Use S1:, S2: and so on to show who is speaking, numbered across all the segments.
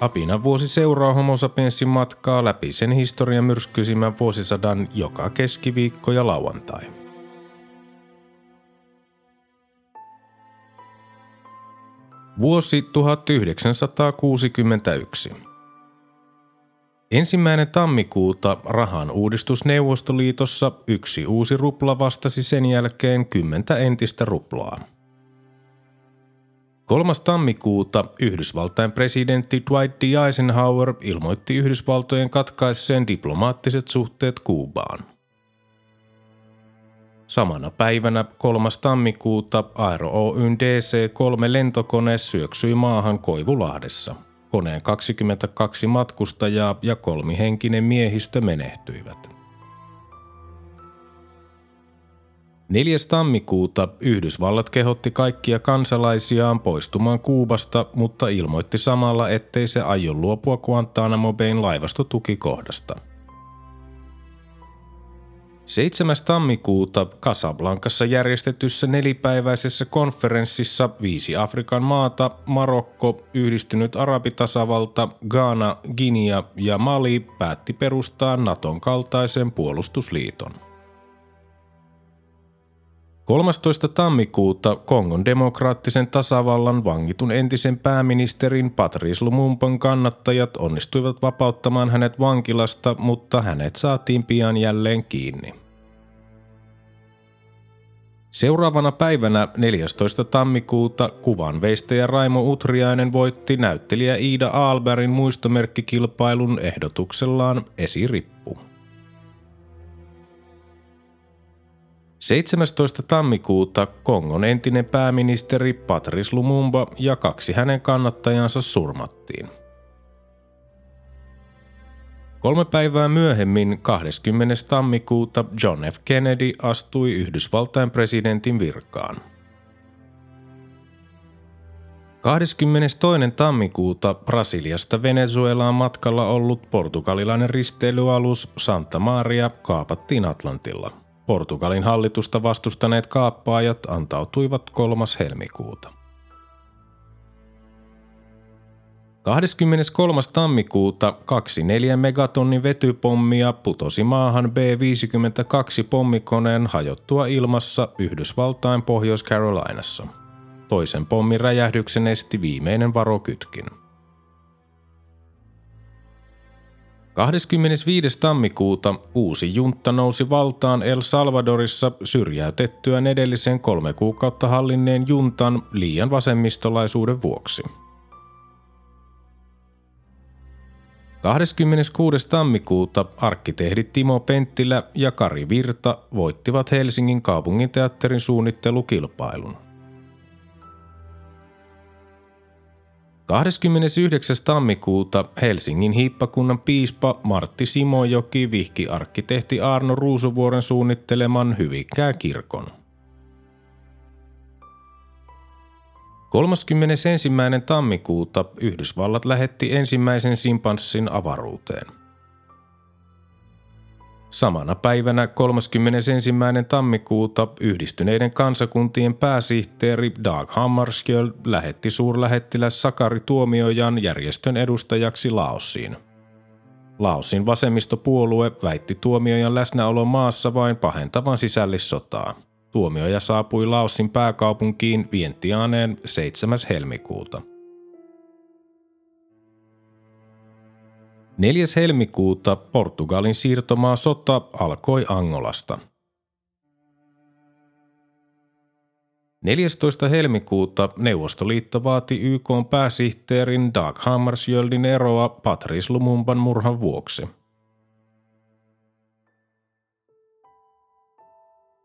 S1: Apina vuosi seuraa Homo sapiensin matkaa läpi sen historian myrskyisimmän vuosisadan joka keskiviikko ja lauantai. Vuosi 1961. Ensimmäinen tammikuuta rahan uudistus Neuvostoliitossa yksi uusi rupla vastasi sen jälkeen kymmentä entistä ruplaa. 3. tammikuuta Yhdysvaltain presidentti Dwight D. Eisenhower ilmoitti Yhdysvaltojen katkaisseen diplomaattiset suhteet Kuubaan. Samana päivänä 3. tammikuuta Aero Oyn DC-3 lentokone syöksyi maahan Koivulahdessa. Koneen 22 matkustajaa ja kolmihenkinen miehistö menehtyivät. 4. tammikuuta Yhdysvallat kehotti kaikkia kansalaisiaan poistumaan Kuubasta, mutta ilmoitti samalla, ettei se aio luopua Guantanamo Bayn laivastotukikohdasta. 7. tammikuuta Casablancassa järjestetyssä nelipäiväisessä konferenssissa viisi Afrikan maata, Marokko, Yhdistynyt Arabitasavalta, Ghana, Guinea ja Mali päätti perustaa Naton kaltaisen puolustusliiton. 13. tammikuuta Kongon demokraattisen tasavallan vangitun entisen pääministerin Patrice Lumumban kannattajat onnistuivat vapauttamaan hänet vankilasta, mutta hänet saatiin pian jälleen kiinni. Seuraavana päivänä 14. tammikuuta kuvanveistäjä Raimo Utriainen voitti näyttelijä Iida Aalbergin muistomerkkikilpailun ehdotuksellaan Esirippu. 17. tammikuuta Kongon entinen pääministeri Patrice Lumumba ja kaksi hänen kannattajansa surmattiin. Kolme päivää myöhemmin, 20. tammikuuta, John F. Kennedy astui Yhdysvaltain presidentin virkaan. 22. tammikuuta Brasiliasta Venezuelaan matkalla ollut portugalilainen risteilyalus Santa Maria kaapattiin Atlantilla – Portugalin hallitusta vastustaneet kaappaajat antautuivat 3. helmikuuta. 23. tammikuuta kaksi 4 megatonnin vetypommia putosi maahan B-52 pommikoneen hajottua ilmassa Yhdysvaltain Pohjois-Carolinassa. Toisen pommin räjähdyksen esti viimeinen varokytkin. 25. tammikuuta uusi juntta nousi valtaan El Salvadorissa syrjäytettyä edellisen kolme kuukautta hallinneen juntan liian vasemmistolaisuuden vuoksi. 26. tammikuuta arkkitehdit Timo Penttilä ja Kari Virta voittivat Helsingin kaupunginteatterin suunnittelukilpailun – 29. tammikuuta Helsingin hiippakunnan piispa Martti Simojoki vihki arkkitehti Arno Ruusuvuoren suunnitteleman Hyvikkää kirkon. 31. tammikuuta Yhdysvallat lähetti ensimmäisen simpanssin avaruuteen. Samana päivänä 31. tammikuuta yhdistyneiden kansakuntien pääsihteeri Dag Hammarskjöld lähetti suurlähettiläs Sakari Tuomiojan järjestön edustajaksi Laosiin. Laosin vasemmistopuolue väitti Tuomiojan läsnäolon maassa vain pahentavan sisällissotaa. Tuomioja saapui Laosin pääkaupunkiin Vientianeen 7. helmikuuta – 4. helmikuuta Portugalin siirtomaa sota alkoi Angolasta. 14. helmikuuta Neuvostoliitto vaati YK pääsihteerin Dag Hammarskjöldin eroa Patrice Lumumban murhan vuoksi.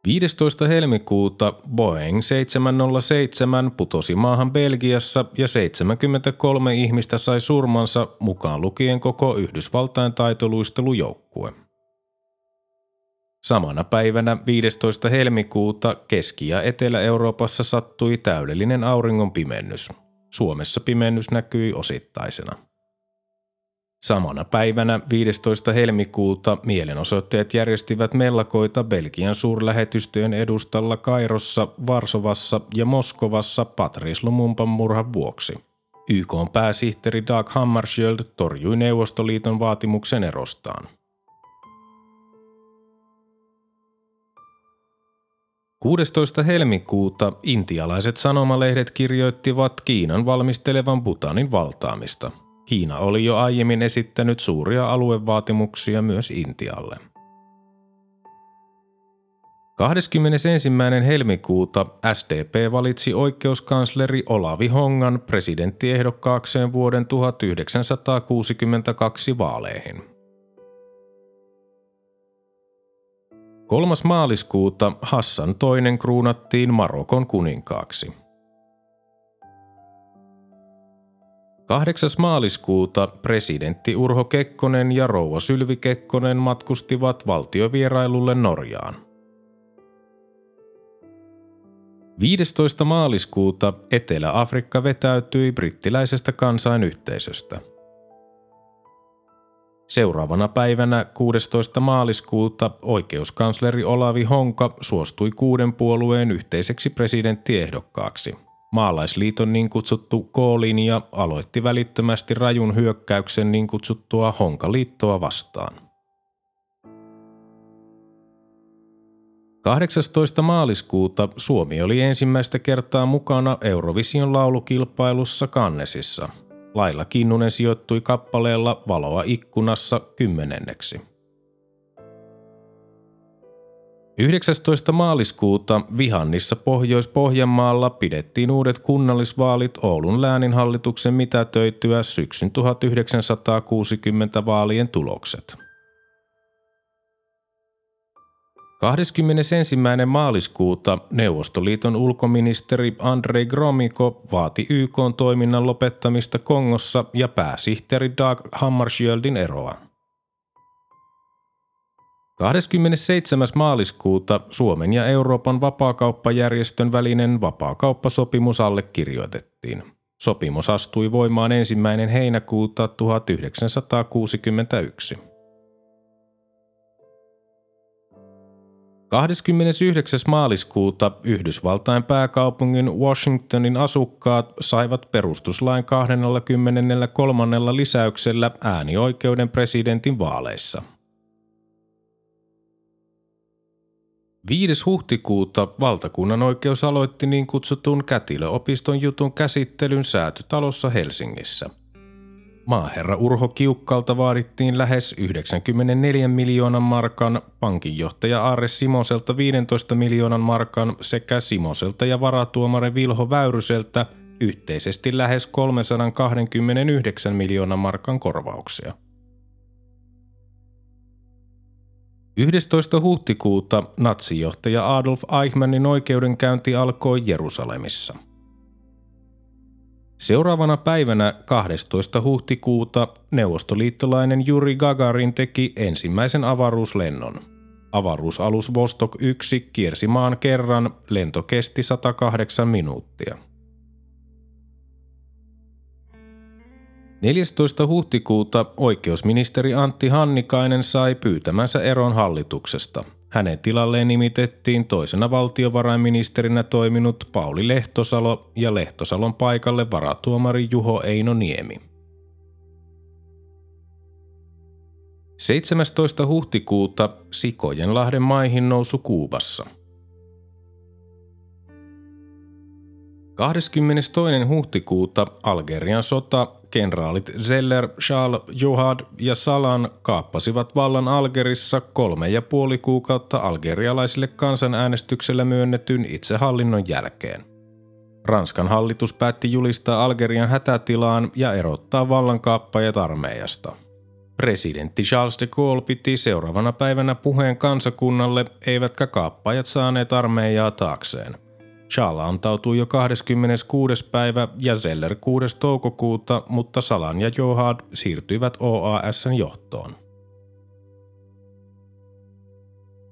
S1: 15. helmikuuta Boeing 707 putosi maahan Belgiassa ja 73 ihmistä sai surmansa mukaan lukien koko Yhdysvaltain taitoluistelujoukkue. Samana päivänä 15. helmikuuta Keski- ja Etelä-Euroopassa sattui täydellinen auringon pimennys. Suomessa pimennys näkyi osittaisena. Samana päivänä 15. helmikuuta mielenosoittajat järjestivät mellakoita Belgian suurlähetystöjen edustalla Kairossa, Varsovassa ja Moskovassa Patrice Lumumban murhan vuoksi. YK pääsihteeri Dag Hammarskjöld torjui Neuvostoliiton vaatimuksen erostaan. 16. helmikuuta intialaiset sanomalehdet kirjoittivat Kiinan valmistelevan Butanin valtaamista – Kiina oli jo aiemmin esittänyt suuria aluevaatimuksia myös Intialle. 21. helmikuuta SDP valitsi oikeuskansleri Olavi Hongan presidenttiehdokkaakseen vuoden 1962 vaaleihin. 3. maaliskuuta Hassan II kruunattiin Marokon kuninkaaksi – 8. maaliskuuta presidentti Urho Kekkonen ja rouva Sylvi Kekkonen matkustivat valtiovierailulle Norjaan. 15. maaliskuuta Etelä-Afrikka vetäytyi brittiläisestä kansainyhteisöstä. Seuraavana päivänä 16. maaliskuuta oikeuskansleri Olavi Honka suostui kuuden puolueen yhteiseksi presidenttiehdokkaaksi – Maalaisliiton niin kutsuttu K-linja aloitti välittömästi rajun hyökkäyksen niin kutsuttua Honkaliittoa vastaan. 18. maaliskuuta Suomi oli ensimmäistä kertaa mukana Eurovision laulukilpailussa Kannesissa. Lailla Kinnunen sijoittui kappaleella Valoa ikkunassa kymmenenneksi. 19. maaliskuuta Vihannissa Pohjois-Pohjanmaalla pidettiin uudet kunnallisvaalit Oulun lääninhallituksen mitätöityä syksyn 1960 vaalien tulokset. 21. maaliskuuta Neuvostoliiton ulkoministeri Andrei Gromiko vaati YK toiminnan lopettamista Kongossa ja pääsihteeri Dag Hammarskjöldin eroa. 27. maaliskuuta Suomen ja Euroopan vapaakauppajärjestön välinen vapaakauppasopimus allekirjoitettiin. Sopimus astui voimaan ensimmäinen heinäkuuta 1961. 29. maaliskuuta Yhdysvaltain pääkaupungin Washingtonin asukkaat saivat perustuslain 23. lisäyksellä äänioikeuden presidentin vaaleissa – 5. huhtikuuta valtakunnan oikeus aloitti niin kutsutun kätilöopiston jutun käsittelyn säätytalossa Helsingissä. Maaherra Urho Kiukkalta vaadittiin lähes 94 miljoonan markan, pankinjohtaja Aare Simoselta 15 miljoonan markan sekä Simoselta ja varatuomari Vilho Väyryseltä yhteisesti lähes 329 miljoonan markan korvauksia. 11. huhtikuuta natsijohtaja Adolf Eichmannin oikeudenkäynti alkoi Jerusalemissa. Seuraavana päivänä 12. huhtikuuta neuvostoliittolainen Juri Gagarin teki ensimmäisen avaruuslennon. Avaruusalus Vostok 1 kiersi maan kerran, lento kesti 108 minuuttia. 14. huhtikuuta oikeusministeri Antti Hannikainen sai pyytämänsä eron hallituksesta. Hänen tilalleen nimitettiin toisena valtiovarainministerinä toiminut Pauli Lehtosalo ja Lehtosalon paikalle varatuomari Juho Eino Niemi. 17. huhtikuuta Sikojenlahden maihin nousu Kuubassa – 22. huhtikuuta Algerian sota kenraalit Zeller, Charles, Johad ja Salan kaappasivat vallan Algerissa kolme ja puoli kuukautta algerialaisille kansanäänestyksellä myönnetyn itsehallinnon jälkeen. Ranskan hallitus päätti julistaa Algerian hätätilaan ja erottaa vallankaappajat armeijasta. Presidentti Charles de Gaulle piti seuraavana päivänä puheen kansakunnalle, eivätkä kaappajat saaneet armeijaa taakseen. Charles antautui jo 26. päivä ja Zeller 6. toukokuuta, mutta Salan ja Johad siirtyivät OASn johtoon.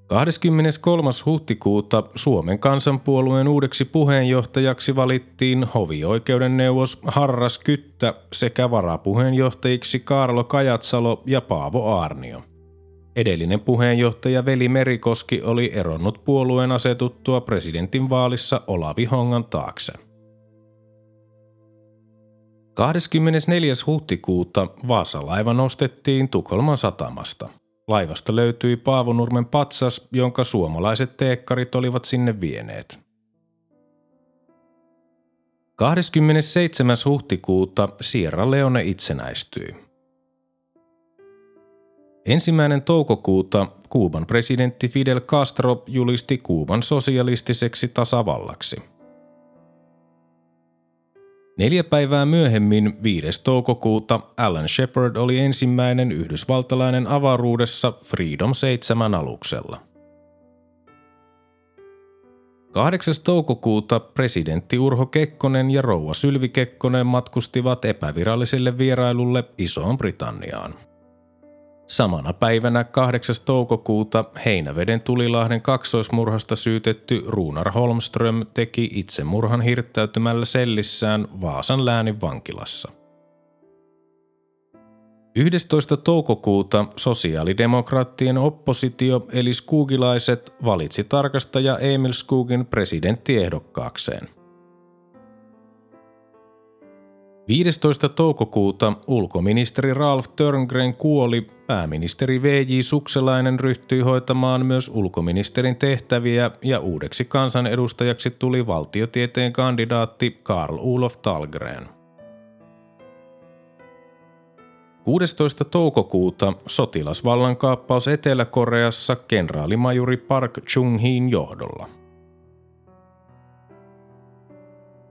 S1: 23. huhtikuuta Suomen kansanpuolueen uudeksi puheenjohtajaksi valittiin hovioikeuden neuvos Harras Kyttä sekä varapuheenjohtajiksi Karlo Kajatsalo ja Paavo Aarnio. Edellinen puheenjohtaja Veli Merikoski oli eronnut puolueen asetuttua presidentin vaalissa Olavi Hongan taakse. 24. huhtikuuta Vaasalaiva nostettiin Tukholman satamasta – Laivasta löytyi Paavonurmen patsas, jonka suomalaiset teekkarit olivat sinne vieneet. 27. huhtikuuta Sierra Leone itsenäistyi. Ensimmäinen toukokuuta Kuuban presidentti Fidel Castro julisti Kuuban sosialistiseksi tasavallaksi – Neljä päivää myöhemmin, 5. toukokuuta, Alan Shepard oli ensimmäinen yhdysvaltalainen avaruudessa Freedom 7 aluksella. 8. toukokuuta presidentti Urho Kekkonen ja rouva Sylvi Kekkonen matkustivat epäviralliselle vierailulle Isoon Britanniaan. Samana päivänä 8. toukokuuta Heinäveden tulilahden kaksoismurhasta syytetty Runar Holmström teki itsemurhan hirttäytymällä sellissään Vaasan läänin vankilassa. 11. toukokuuta sosiaalidemokraattien oppositio eli skuugilaiset valitsi tarkastaja Emil Skugin presidenttiehdokkaakseen – 15. toukokuuta ulkoministeri Ralf Törngren kuoli. Pääministeri V.J. Sukselainen ryhtyi hoitamaan myös ulkoministerin tehtäviä ja uudeksi kansanedustajaksi tuli valtiotieteen kandidaatti Karl Ulof Talgren. 16. toukokuuta sotilasvallankaappaus Etelä-Koreassa kenraalimajuri Park Chung-hin johdolla –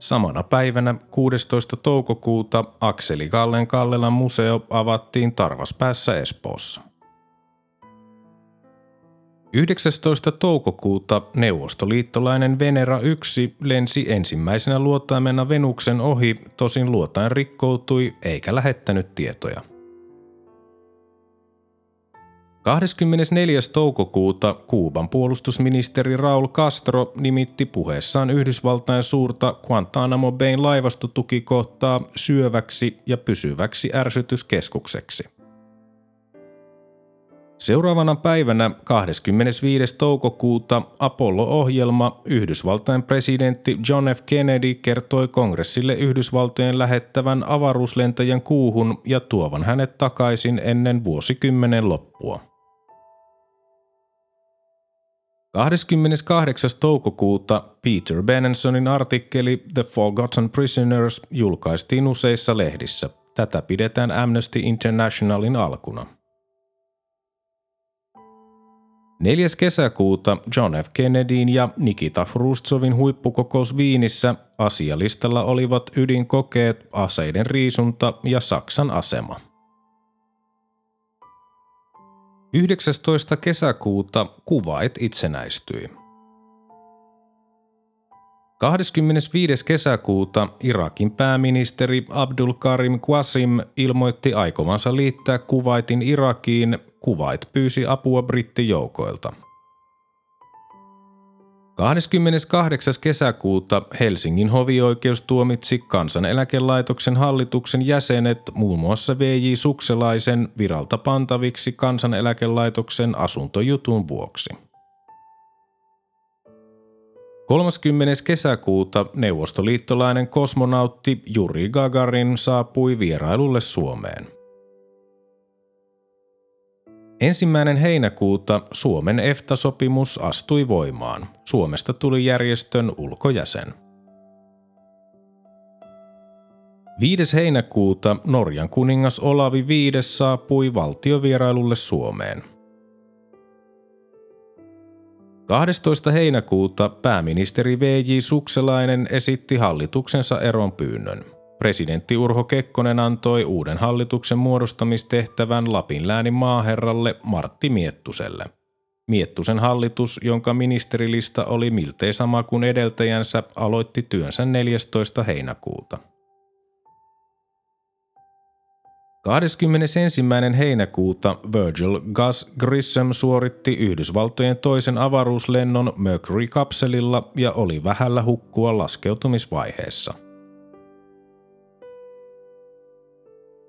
S1: Samana päivänä 16. toukokuuta Akseli Kallen Kallelan museo avattiin Tarvaspäässä Espoossa. 19. toukokuuta neuvostoliittolainen Venera 1 lensi ensimmäisenä luotaimena Venuksen ohi, tosin luotain rikkoutui eikä lähettänyt tietoja. 24. toukokuuta Kuuban puolustusministeri Raul Castro nimitti puheessaan Yhdysvaltain suurta Guantanamo Bayn laivastotukikohtaa syöväksi ja pysyväksi ärsytyskeskukseksi. Seuraavana päivänä 25. toukokuuta Apollo-ohjelma Yhdysvaltain presidentti John F. Kennedy kertoi kongressille Yhdysvaltojen lähettävän avaruuslentäjän kuuhun ja tuovan hänet takaisin ennen vuosikymmenen loppua. 28. toukokuuta Peter Benensonin artikkeli The Forgotten Prisoners julkaistiin useissa lehdissä. Tätä pidetään Amnesty Internationalin alkuna. 4. kesäkuuta John F. Kennedyn ja Nikita Hrustsovin huippukokous Viinissä asialistalla olivat ydinkokeet, aseiden riisunta ja Saksan asema – 19. kesäkuuta Kuwait itsenäistyi. 25. kesäkuuta Irakin pääministeri Abdul Karim Qasim ilmoitti aikovansa liittää Kuwaitin Irakiin. Kuwait pyysi apua brittijoukoilta – 28. kesäkuuta Helsingin hovioikeus tuomitsi kansaneläkelaitoksen hallituksen jäsenet muun muassa VJ Sukselaisen viralta pantaviksi kansaneläkelaitoksen asuntojutun vuoksi. 30. kesäkuuta neuvostoliittolainen kosmonautti Juri Gagarin saapui vierailulle Suomeen – Ensimmäinen heinäkuuta Suomen EFTA-sopimus astui voimaan. Suomesta tuli järjestön ulkojäsen. 5. heinäkuuta Norjan kuningas Olavi V saapui valtiovierailulle Suomeen. 12. heinäkuuta pääministeri V.J. Sukselainen esitti hallituksensa eron pyynnön. Presidentti Urho Kekkonen antoi uuden hallituksen muodostamistehtävän Lapin läänin maaherralle Martti Miettuselle. Miettusen hallitus, jonka ministerilista oli miltei sama kuin edeltäjänsä, aloitti työnsä 14. heinäkuuta. 21. heinäkuuta Virgil Gus Grissom suoritti Yhdysvaltojen toisen avaruuslennon Mercury-kapselilla ja oli vähällä hukkua laskeutumisvaiheessa.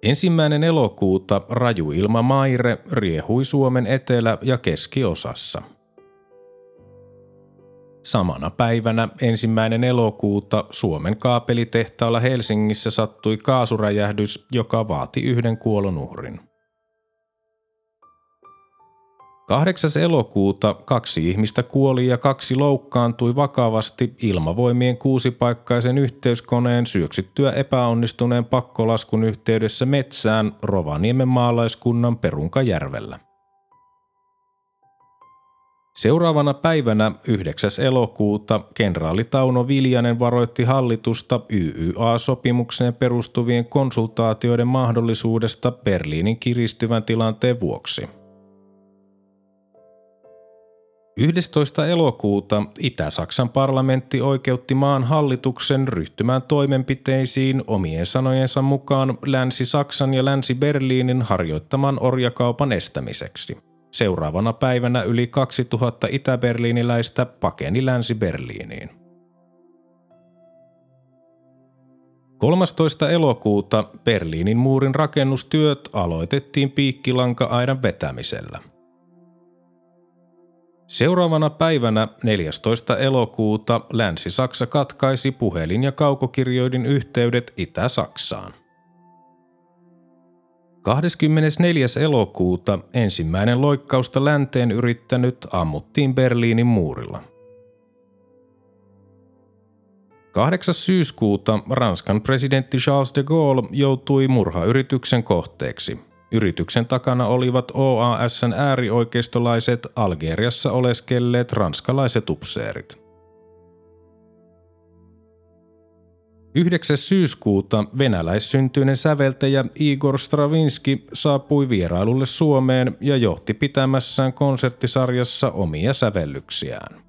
S1: Ensimmäinen elokuuta raju ilma Maire riehui Suomen etelä- ja keskiosassa. Samana päivänä ensimmäinen elokuuta Suomen kaapelitehtaalla Helsingissä sattui kaasuräjähdys, joka vaati yhden kuolonuhrin. 8. elokuuta kaksi ihmistä kuoli ja kaksi loukkaantui vakavasti ilmavoimien kuusipaikkaisen yhteyskoneen syöksyttyä epäonnistuneen pakkolaskun yhteydessä metsään Rovaniemen maalaiskunnan Perunkajärvellä. Seuraavana päivänä 9. elokuuta kenraali Tauno Viljanen varoitti hallitusta YYA-sopimukseen perustuvien konsultaatioiden mahdollisuudesta Berliinin kiristyvän tilanteen vuoksi. 11. elokuuta Itä-Saksan parlamentti oikeutti maan hallituksen ryhtymään toimenpiteisiin omien sanojensa mukaan Länsi-Saksan ja Länsi-Berliinin harjoittaman orjakaupan estämiseksi – Seuraavana päivänä yli 2000 itä-berliiniläistä pakeni Länsi-Berliiniin. 13. elokuuta Berliinin muurin rakennustyöt aloitettiin piikkilanka-aidan vetämisellä. Seuraavana päivänä 14. elokuuta Länsi-Saksa katkaisi puhelin- ja kaukokirjoidin yhteydet Itä-Saksaan. 24. elokuuta ensimmäinen loikkausta länteen yrittänyt ammuttiin Berliinin muurilla. 8. syyskuuta Ranskan presidentti Charles de Gaulle joutui murhayrityksen kohteeksi. Yrityksen takana olivat OASn äärioikeistolaiset Algeriassa oleskelleet ranskalaiset upseerit. 9. syyskuuta venäläissyntyinen säveltäjä Igor Stravinsky saapui vierailulle Suomeen ja johti pitämässään konserttisarjassa omia sävellyksiään.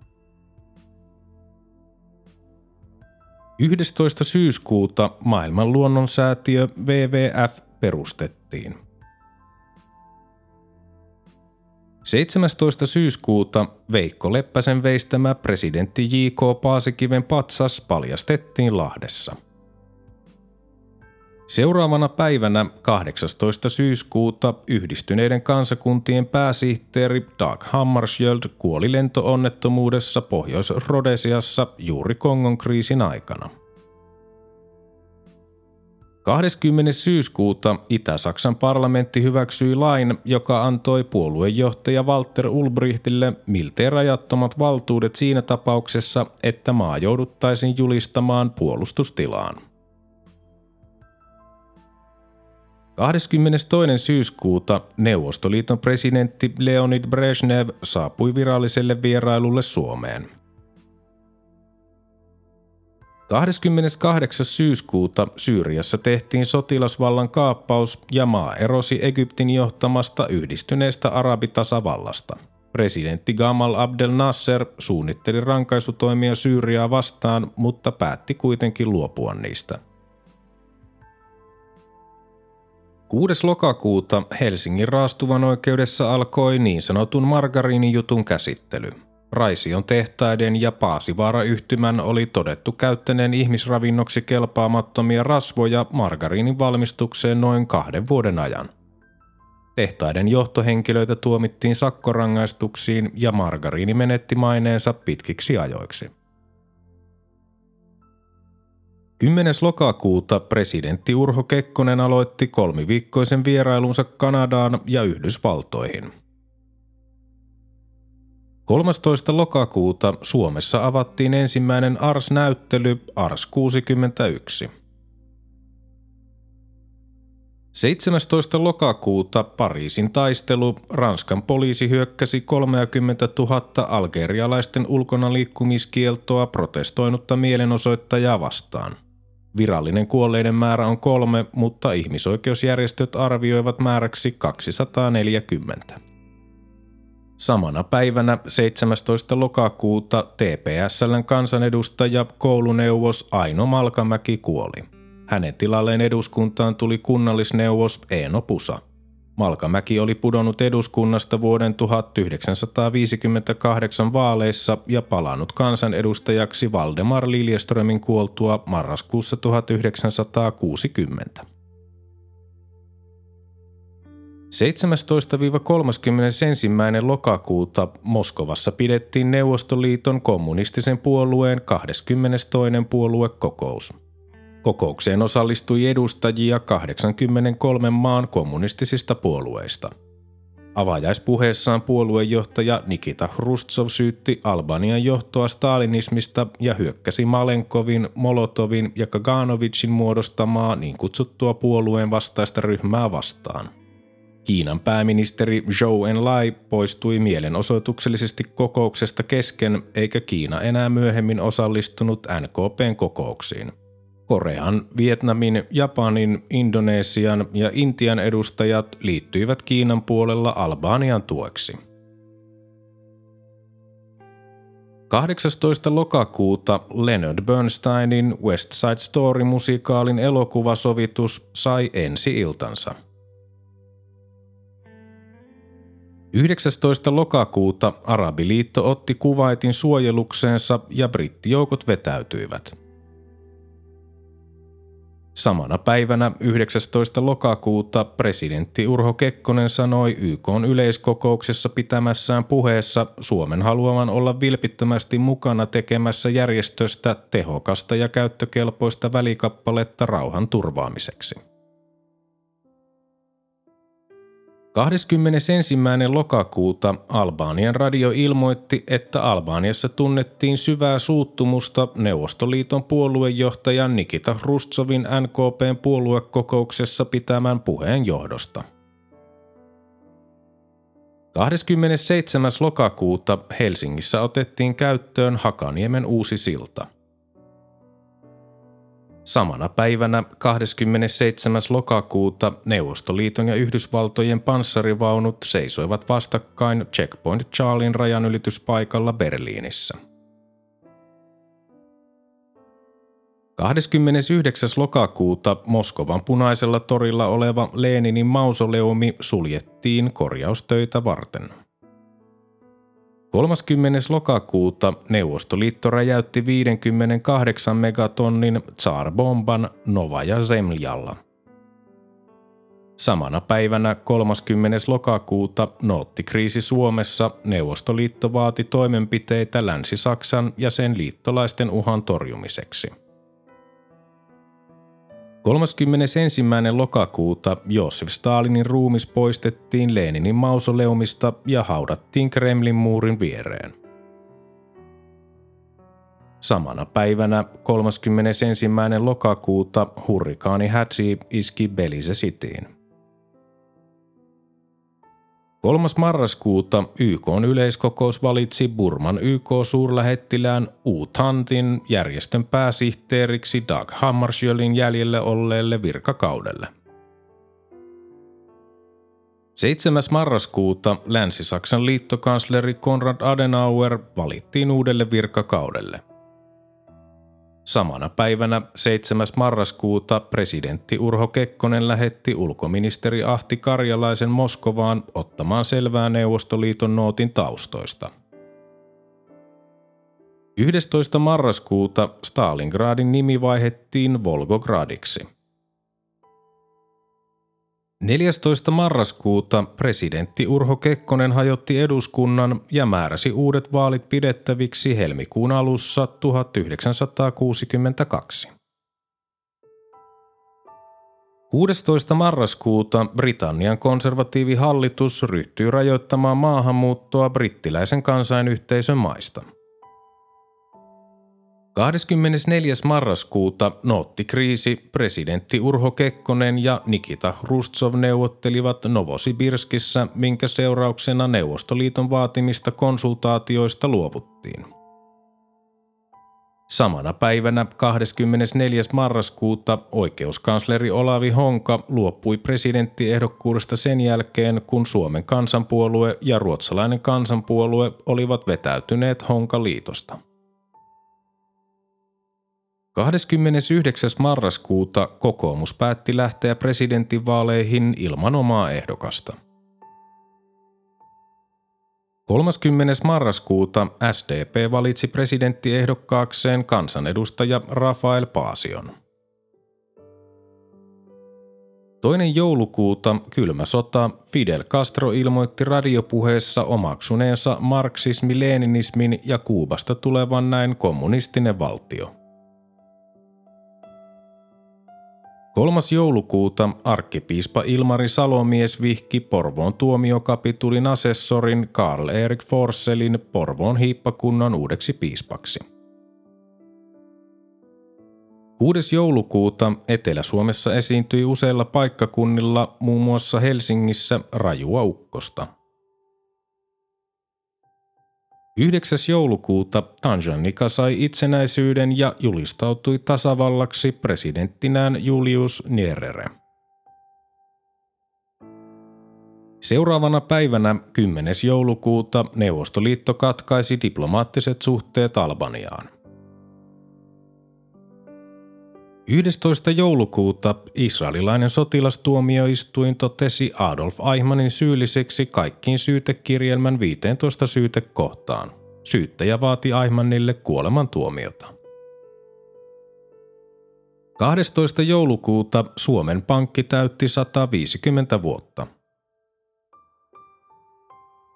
S1: 11. syyskuuta maailman luonnonsäätiö WWF perustettiin. 17. syyskuuta Veikko Leppäsen veistämä presidentti J.K. Paasikiven patsas paljastettiin Lahdessa. Seuraavana päivänä 18. syyskuuta yhdistyneiden kansakuntien pääsihteeri Dag Hammarskjöld kuoli lentoonnettomuudessa Pohjois-Rodesiassa juuri Kongon kriisin aikana – 20. syyskuuta Itä-Saksan parlamentti hyväksyi lain, joka antoi puoluejohtaja Walter Ulbrichtille miltei rajattomat valtuudet siinä tapauksessa, että maa jouduttaisiin julistamaan puolustustilaan. 22. syyskuuta Neuvostoliiton presidentti Leonid Brezhnev saapui viralliselle vierailulle Suomeen – 28. syyskuuta Syyriassa tehtiin sotilasvallan kaappaus ja maa erosi Egyptin johtamasta yhdistyneestä arabitasavallasta. Presidentti Gamal Abdel Nasser suunnitteli rankaisutoimia Syyriaa vastaan, mutta päätti kuitenkin luopua niistä. 6. lokakuuta Helsingin raastuvan oikeudessa alkoi niin sanotun margariinijutun käsittely – Raision tehtaiden ja Paasivaara-yhtymän oli todettu käyttäneen ihmisravinnoksi kelpaamattomia rasvoja margariinin valmistukseen noin kahden vuoden ajan. Tehtaiden johtohenkilöitä tuomittiin sakkorangaistuksiin ja margariini menetti maineensa pitkiksi ajoiksi. 10. lokakuuta presidentti Urho Kekkonen aloitti kolmiviikkoisen vierailunsa Kanadaan ja Yhdysvaltoihin – 13. lokakuuta Suomessa avattiin ensimmäinen ARS-näyttely ARS 61. 17. lokakuuta Pariisin taistelu Ranskan poliisi hyökkäsi 30 000 algerialaisten ulkonaliikkumiskieltoa protestoinutta mielenosoittajaa vastaan. Virallinen kuolleiden määrä on kolme, mutta ihmisoikeusjärjestöt arvioivat määräksi 240. Samana päivänä 17. lokakuuta TPSLn kansanedustaja kouluneuvos Aino Malkamäki kuoli. Hänen tilalleen eduskuntaan tuli kunnallisneuvos Eeno Pusa. Malkamäki oli pudonnut eduskunnasta vuoden 1958 vaaleissa ja palannut kansanedustajaksi Valdemar Liljeströmin kuoltua marraskuussa 1960. 17-31. lokakuuta Moskovassa pidettiin Neuvostoliiton kommunistisen puolueen 22. puoluekokous. Kokoukseen osallistui edustajia 83 maan kommunistisista puolueista. Avajaispuheessaan puoluejohtaja Nikita Hrustsov syytti Albanian johtoa stalinismista ja hyökkäsi Malenkovin, Molotovin ja Kaganovicin muodostamaa niin kutsuttua puolueen vastaista ryhmää vastaan – Kiinan pääministeri Zhou Enlai poistui mielenosoituksellisesti kokouksesta kesken, eikä Kiina enää myöhemmin osallistunut NKPn kokouksiin. Korean, Vietnamin, Japanin, Indonesian ja Intian edustajat liittyivät Kiinan puolella Albanian tueksi. 18. lokakuuta Leonard Bernsteinin West Side Story-musikaalin elokuvasovitus sai ensi-iltansa – 19. lokakuuta Arabiliitto otti Kuwaitin suojelukseensa ja brittijoukot vetäytyivät. Samana päivänä 19. lokakuuta presidentti Urho Kekkonen sanoi YK yleiskokouksessa pitämässään puheessa Suomen haluavan olla vilpittömästi mukana tekemässä järjestöstä tehokasta ja käyttökelpoista välikappaletta rauhan turvaamiseksi. 21. lokakuuta Albanian radio ilmoitti, että Albaniassa tunnettiin syvää suuttumusta Neuvostoliiton puoluejohtajan Nikita Hrustsovin NKPn puoluekokouksessa pitämän puheen johdosta. 27. lokakuuta Helsingissä otettiin käyttöön Hakaniemen uusi silta – Samana päivänä 27. lokakuuta Neuvostoliiton ja Yhdysvaltojen panssarivaunut seisoivat vastakkain Checkpoint Charlin rajanylityspaikalla Berliinissä. 29. lokakuuta Moskovan punaisella torilla oleva Leninin mausoleumi suljettiin korjaustöitä varten. 30. lokakuuta Neuvostoliitto räjäytti 58 megatonnin Tsar-bomban Novaja Zemljalla. Samana päivänä 30. lokakuuta kriisi Suomessa Neuvostoliitto vaati toimenpiteitä Länsi-Saksan ja sen liittolaisten uhan torjumiseksi – 31. lokakuuta Josef Stalinin ruumis poistettiin Leninin mausoleumista ja haudattiin Kremlin muurin viereen. Samana päivänä 31. lokakuuta hurrikaani Hatsi iski Belize Cityin. 3. marraskuuta YK yleiskokous valitsi Burman YK-suurlähettilään Tantin järjestön pääsihteeriksi Dag Hammarskjöldin jäljelle olleelle virkakaudelle. 7. marraskuuta Länsi-Saksan liittokansleri Konrad Adenauer valittiin uudelle virkakaudelle – Samana päivänä 7. marraskuuta presidentti Urho Kekkonen lähetti ulkoministeri Ahti Karjalaisen Moskovaan ottamaan selvää Neuvostoliiton nootin taustoista. 11. marraskuuta Stalingradin nimi vaihettiin Volgogradiksi – 14. marraskuuta presidentti Urho Kekkonen hajotti eduskunnan ja määräsi uudet vaalit pidettäviksi helmikuun alussa 1962. 16. marraskuuta Britannian konservatiivihallitus ryhtyi rajoittamaan maahanmuuttoa brittiläisen kansainyhteisön maista – 24. marraskuuta kriisi presidentti Urho Kekkonen ja Nikita Hrustsov neuvottelivat Novosibirskissä, minkä seurauksena Neuvostoliiton vaatimista konsultaatioista luovuttiin. Samana päivänä 24. marraskuuta oikeuskansleri Olavi Honka luopui presidenttiehdokkuudesta sen jälkeen, kun Suomen kansanpuolue ja ruotsalainen kansanpuolue olivat vetäytyneet Honka-liitosta. 29. marraskuuta kokoomus päätti lähteä presidentinvaaleihin ilman omaa ehdokasta. 30. marraskuuta SDP valitsi presidenttiehdokkaakseen kansanedustaja Rafael Paasion. Toinen joulukuuta kylmä sota Fidel Castro ilmoitti radiopuheessa omaksuneensa marksismi-leninismin ja Kuubasta tulevan näin kommunistinen valtio – 3. joulukuuta arkkipiispa Ilmari Salomies vihki Porvoon tuomiokapitulin asessorin Karl Erik Forselin Porvoon hiippakunnan uudeksi piispaksi. 6. joulukuuta Etelä-Suomessa esiintyi useilla paikkakunnilla, muun muassa Helsingissä, rajua ukkosta – 9. joulukuuta Tanjanika sai itsenäisyyden ja julistautui tasavallaksi presidenttinään Julius Nyerere. Seuraavana päivänä 10. joulukuuta Neuvostoliitto katkaisi diplomaattiset suhteet Albaniaan. 11. joulukuuta israelilainen sotilastuomioistuin totesi Adolf Eichmannin syylliseksi kaikkiin syytekirjelmän 15 syytekohtaan. Syyttäjä vaati Eichmannille kuolemantuomiota. 12. joulukuuta Suomen Pankki täytti 150 vuotta –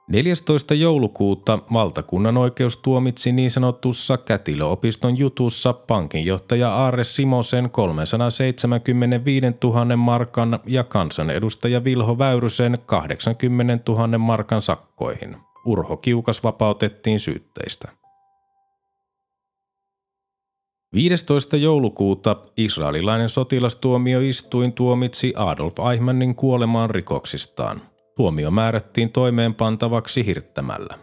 S1: 14. joulukuuta valtakunnan oikeus tuomitsi niin sanotussa Kätilöopiston jutussa pankinjohtaja Aare Simosen 375 000 markan ja kansanedustaja Vilho Väyrysen 80 000 markan sakkoihin. Urho Kiukas vapautettiin syytteistä. 15. joulukuuta israelilainen sotilastuomioistuin tuomitsi Adolf Eichmannin kuolemaan rikoksistaan – Tuomio määrättiin toimeenpantavaksi hirttämällä.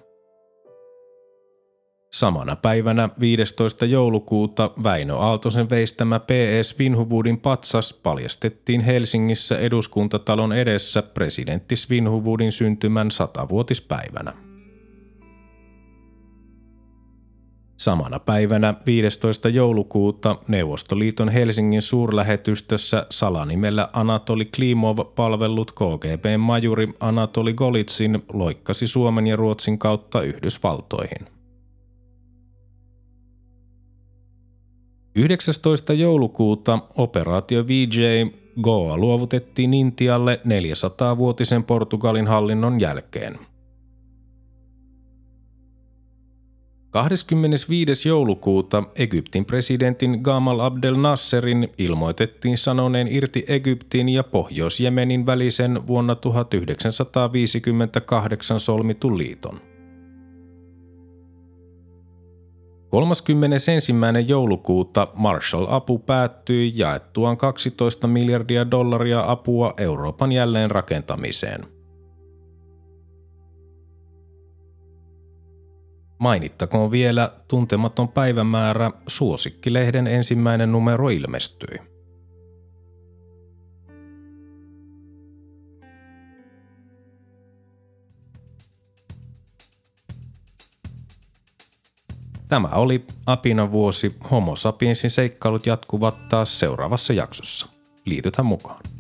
S1: Samana päivänä 15. joulukuuta Väinö Aaltosen veistämä PS Svinhuvudin patsas paljastettiin Helsingissä eduskuntatalon edessä presidentti Svinhuvudin syntymän satavuotispäivänä. Samana päivänä 15. joulukuuta Neuvostoliiton Helsingin suurlähetystössä salanimellä Anatoli Klimov palvellut KGB-majuri Anatoli Golitsin loikkasi Suomen ja Ruotsin kautta Yhdysvaltoihin. 19. joulukuuta operaatio VJ Goa luovutettiin Intialle 400-vuotisen Portugalin hallinnon jälkeen – 25. joulukuuta Egyptin presidentin Gamal Abdel Nasserin ilmoitettiin sanoneen irti Egyptin ja Pohjois-Jemenin välisen vuonna 1958 solmitun liiton. 31. joulukuuta Marshall-apu päättyi jaettuaan 12 miljardia dollaria apua Euroopan jälleenrakentamiseen – Mainittakoon vielä tuntematon päivämäärä Suosikkilehden ensimmäinen numero ilmestyi. Tämä oli Apina vuosi. Homo sapiensin seikkailut jatkuvat taas seuraavassa jaksossa. Liitytään mukaan.